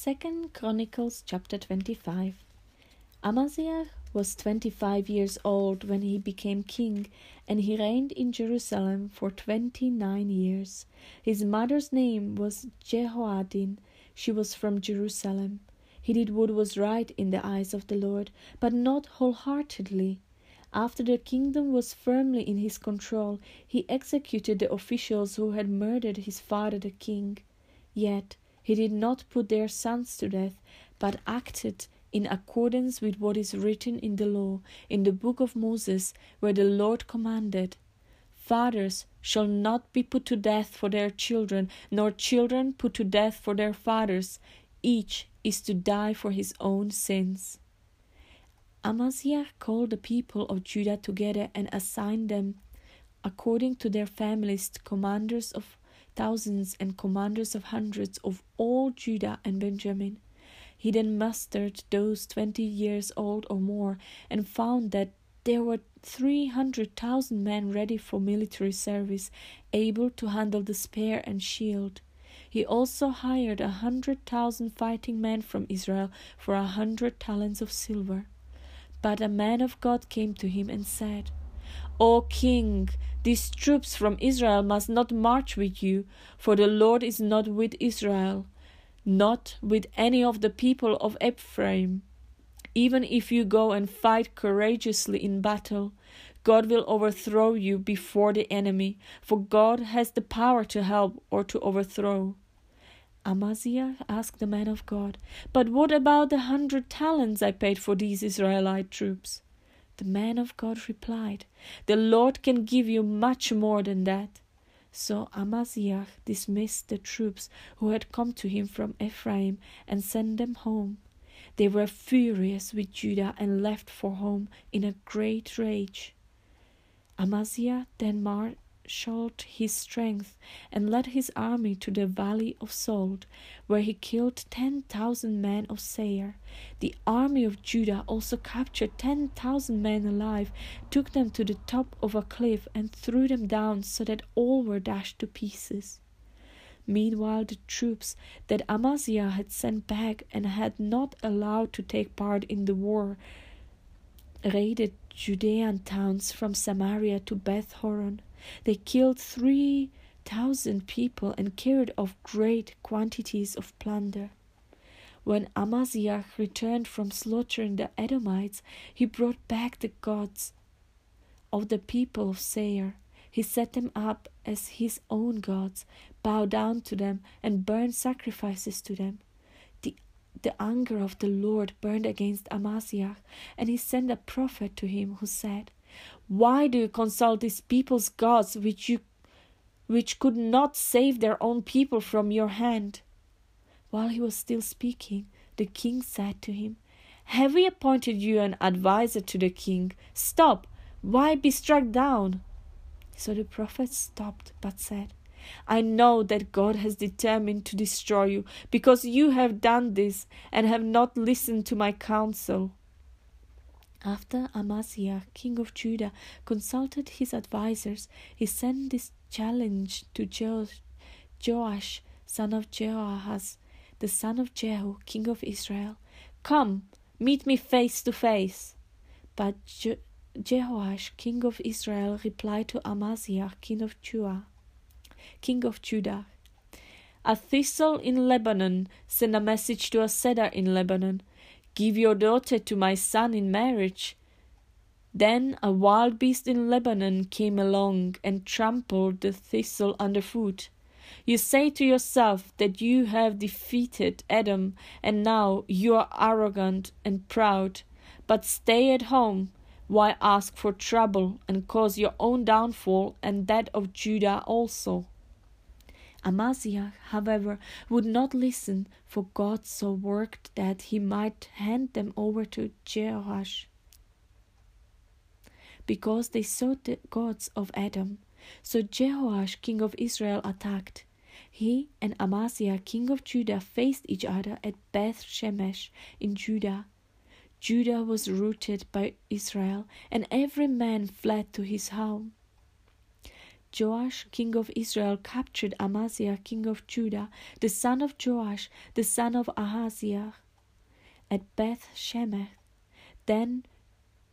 Second Chronicles chapter 25 Amaziah was 25 years old when he became king, and he reigned in Jerusalem for 29 years. His mother's name was Jehoaddin. She was from Jerusalem. He did what was right in the eyes of the Lord, but not wholeheartedly. After the kingdom was firmly in his control, he executed the officials who had murdered his father the king. Yet he did not put their sons to death, but acted in accordance with what is written in the law, in the book of Moses, where the Lord commanded Fathers shall not be put to death for their children, nor children put to death for their fathers. Each is to die for his own sins. Amaziah called the people of Judah together and assigned them, according to their families, commanders of thousands and commanders of hundreds of all Judah and Benjamin. He then mustered those twenty years old or more and found that there were three hundred thousand men ready for military service, able to handle the spear and shield. He also hired a hundred thousand fighting men from Israel for a hundred talents of silver. But a man of God came to him and said, O king, these troops from Israel must not march with you, for the Lord is not with Israel, not with any of the people of Ephraim. Even if you go and fight courageously in battle, God will overthrow you before the enemy, for God has the power to help or to overthrow. Amaziah asked the man of God, But what about the hundred talents I paid for these Israelite troops? The man of God replied, The Lord can give you much more than that. So Amaziah dismissed the troops who had come to him from Ephraim and sent them home. They were furious with Judah and left for home in a great rage. Amaziah then marched marshaled his strength and led his army to the valley of Salt, where he killed ten thousand men of Seir. The army of Judah also captured ten thousand men alive, took them to the top of a cliff, and threw them down so that all were dashed to pieces. Meanwhile, the troops that Amaziah had sent back and had not allowed to take part in the war raided Judean towns from Samaria to Beth Horon. They killed three thousand people and carried off great quantities of plunder. When Amaziah returned from slaughtering the Edomites, he brought back the gods of the people of Seir. He set them up as his own gods, bowed down to them, and burned sacrifices to them. The, the anger of the Lord burned against Amaziah, and he sent a prophet to him who said, why do you consult these people's gods which you which could not save their own people from your hand? While he was still speaking, the king said to him, Have we appointed you an adviser to the king? Stop! Why be struck down? So the prophet stopped, but said, I know that God has determined to destroy you, because you have done this and have not listened to my counsel. After Amaziah, king of Judah, consulted his advisers, he sent this challenge to jo- Joash, son of Jehoahaz, the son of Jehu, king of Israel Come, meet me face to face. But Je- Jehoash, king of Israel, replied to Amaziah, king of Judah, king of Judah, A thistle in Lebanon sent a message to a cedar in Lebanon. Give your daughter to my son in marriage. Then a wild beast in Lebanon came along and trampled the thistle underfoot. You say to yourself that you have defeated Edom, and now you are arrogant and proud. But stay at home. Why ask for trouble and cause your own downfall and that of Judah also? Amaziah, however, would not listen, for God so worked that he might hand them over to Jehoash, because they sought the gods of Edom. So Jehoash, king of Israel, attacked. He and Amaziah, king of Judah, faced each other at Beth Shemesh in Judah. Judah was routed by Israel, and every man fled to his home. Joash, king of Israel, captured Amaziah, king of Judah, the son of Joash, the son of Ahaziah, at Beth Shemesh. Then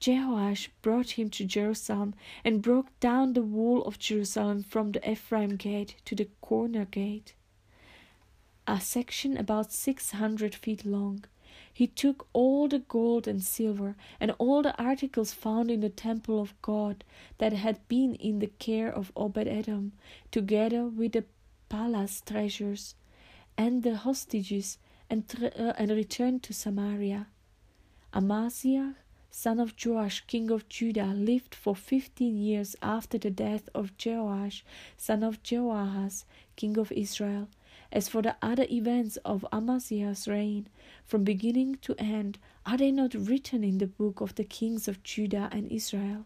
Jehoash brought him to Jerusalem and broke down the wall of Jerusalem from the Ephraim gate to the corner gate, a section about six hundred feet long. He took all the gold and silver and all the articles found in the temple of God that had been in the care of Obed Edom, together with the palace treasures and the hostages, and, uh, and returned to Samaria. Amaziah son of Joash, king of Judah, lived for fifteen years after the death of Joash, son of Jehoahaz, king of Israel. As for the other events of Amaziah's reign, from beginning to end, are they not written in the book of the kings of Judah and Israel?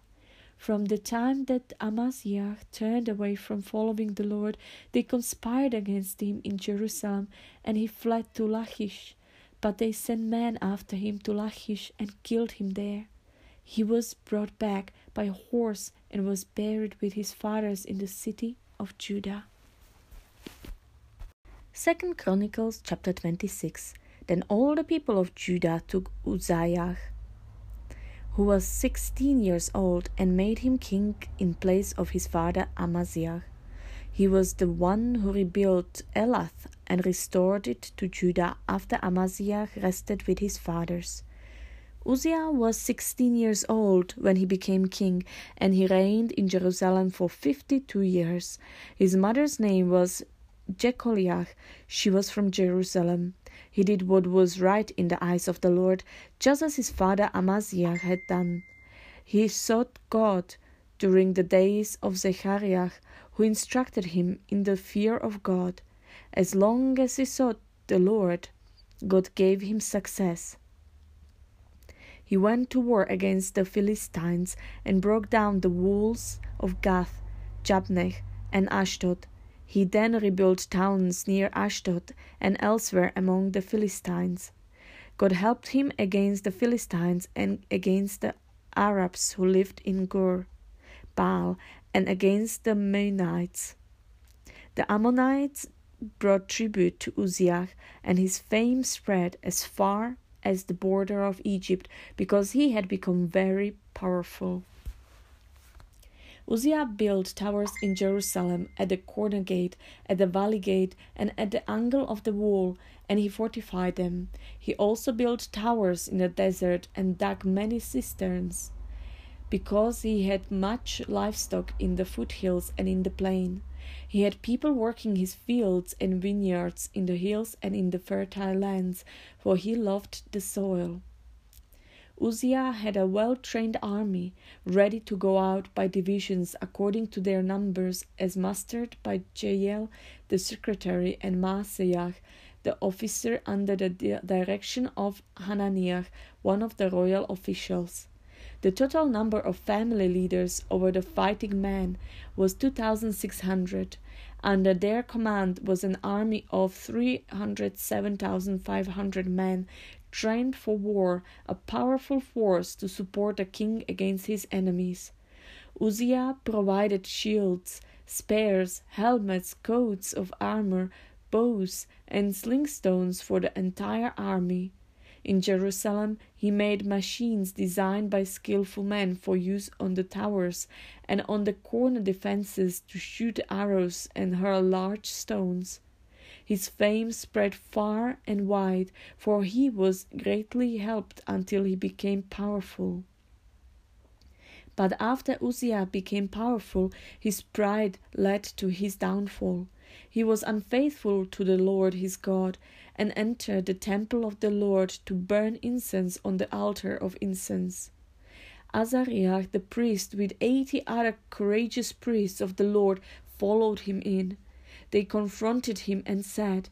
From the time that Amaziah turned away from following the Lord, they conspired against him in Jerusalem, and he fled to Lachish. But they sent men after him to Lachish and killed him there. He was brought back by horse and was buried with his fathers in the city of Judah. Second Chronicles chapter 26 Then all the people of Judah took Uzziah, who was sixteen years old, and made him king in place of his father Amaziah. He was the one who rebuilt Elath and restored it to Judah after Amaziah rested with his fathers. Uzziah was sixteen years old when he became king, and he reigned in Jerusalem for fifty two years. His mother's name was Jekoliah. She was from Jerusalem. He did what was right in the eyes of the Lord, just as his father Amaziah had done. He sought God during the days of Zechariah, who instructed him in the fear of God. As long as he sought the Lord, God gave him success. He went to war against the Philistines and broke down the walls of Gath, Jabneh, and Ashdod. He then rebuilt towns near Ashdod and elsewhere among the Philistines. God helped him against the Philistines and against the Arabs who lived in Gur, Baal, and against the Meunites. The Ammonites brought tribute to Uzziah, and his fame spread as far as the border of Egypt because he had become very powerful. Uzziah built towers in Jerusalem at the corner gate, at the valley gate, and at the angle of the wall, and he fortified them. He also built towers in the desert and dug many cisterns, because he had much livestock in the foothills and in the plain. He had people working his fields and vineyards in the hills and in the fertile lands, for he loved the soil. Uzziah had a well trained army, ready to go out by divisions according to their numbers, as mustered by Jeiel the secretary and Maaseiah the officer under the direction of Hananiah, one of the royal officials. The total number of family leaders over the fighting men was 2,600. Under their command was an army of 307,500 men trained for war, a powerful force to support the king against his enemies. Uzziah provided shields, spears, helmets, coats of armor, bows, and slingstones for the entire army. In Jerusalem, he made machines designed by skillful men for use on the towers and on the corner defenses to shoot arrows and hurl large stones. His fame spread far and wide, for he was greatly helped until he became powerful. But after Uzziah became powerful, his pride led to his downfall. He was unfaithful to the Lord his God, and entered the temple of the Lord to burn incense on the altar of incense. Azariah the priest, with eighty other courageous priests of the Lord, followed him in. They confronted him and said,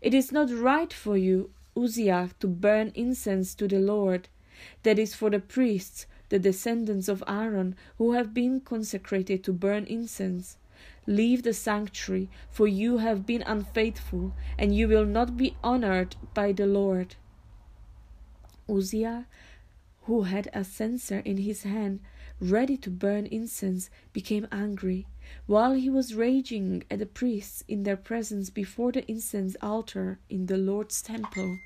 It is not right for you, Uzziah, to burn incense to the Lord. That is for the priests, the descendants of Aaron, who have been consecrated to burn incense. Leave the sanctuary, for you have been unfaithful, and you will not be honored by the Lord. Uzziah, who had a censer in his hand, ready to burn incense, became angry. While he was raging at the priests in their presence before the incense altar in the Lord's temple.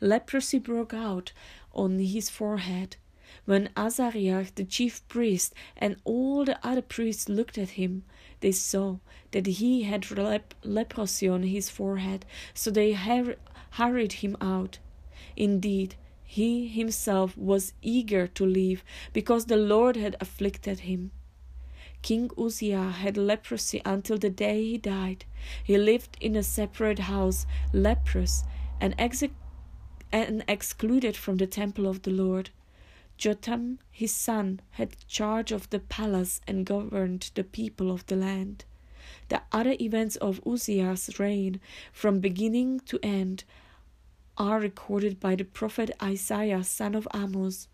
Leprosy broke out on his forehead. When Azariah, the chief priest, and all the other priests looked at him, they saw that he had lep- leprosy on his forehead, so they har- hurried him out. Indeed, he himself was eager to leave, because the Lord had afflicted him. King Uzziah had leprosy until the day he died. He lived in a separate house, leprous, and, and excluded from the temple of the Lord. Jotham, his son, had charge of the palace and governed the people of the land. The other events of Uzziah's reign, from beginning to end, are recorded by the prophet Isaiah, son of Amos.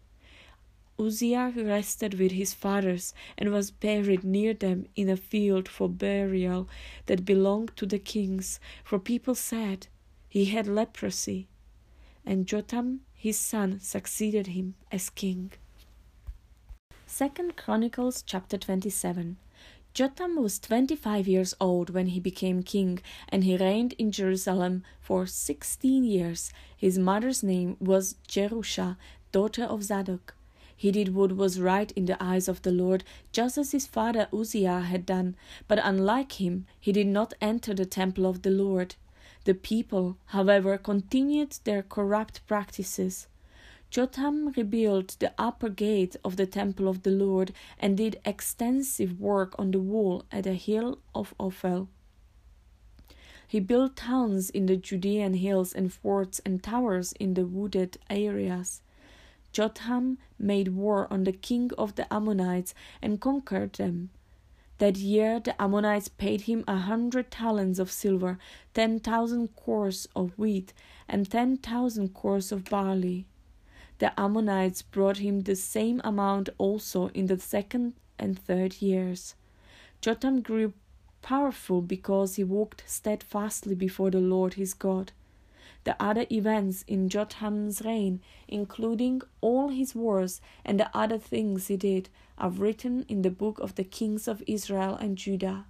Uzziah rested with his fathers and was buried near them in a field for burial that belonged to the kings, for people said he had leprosy. And Jotham, his son, succeeded him as king. Second Chronicles chapter 27. Jotham was 25 years old when he became king, and he reigned in Jerusalem for 16 years. His mother's name was Jerusha, daughter of Zadok. He did what was right in the eyes of the Lord, just as his father Uzziah had done, but unlike him, he did not enter the temple of the Lord. The people, however, continued their corrupt practices. Jotham rebuilt the upper gate of the temple of the Lord and did extensive work on the wall at the hill of Ophel. He built towns in the Judean hills and forts and towers in the wooded areas. Jotham made war on the king of the Ammonites and conquered them. That year the Ammonites paid him a hundred talents of silver, ten thousand cors of wheat, and ten thousand cors of barley. The Ammonites brought him the same amount also in the second and third years. Jotham grew powerful because he walked steadfastly before the Lord his God. The other events in Jotham's reign, including all his wars and the other things he did, are written in the book of the kings of Israel and Judah.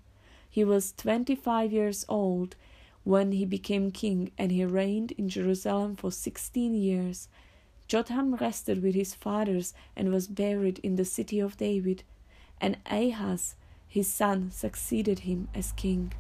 He was twenty five years old when he became king, and he reigned in Jerusalem for sixteen years. Jotham rested with his fathers and was buried in the city of David, and Ahaz, his son, succeeded him as king.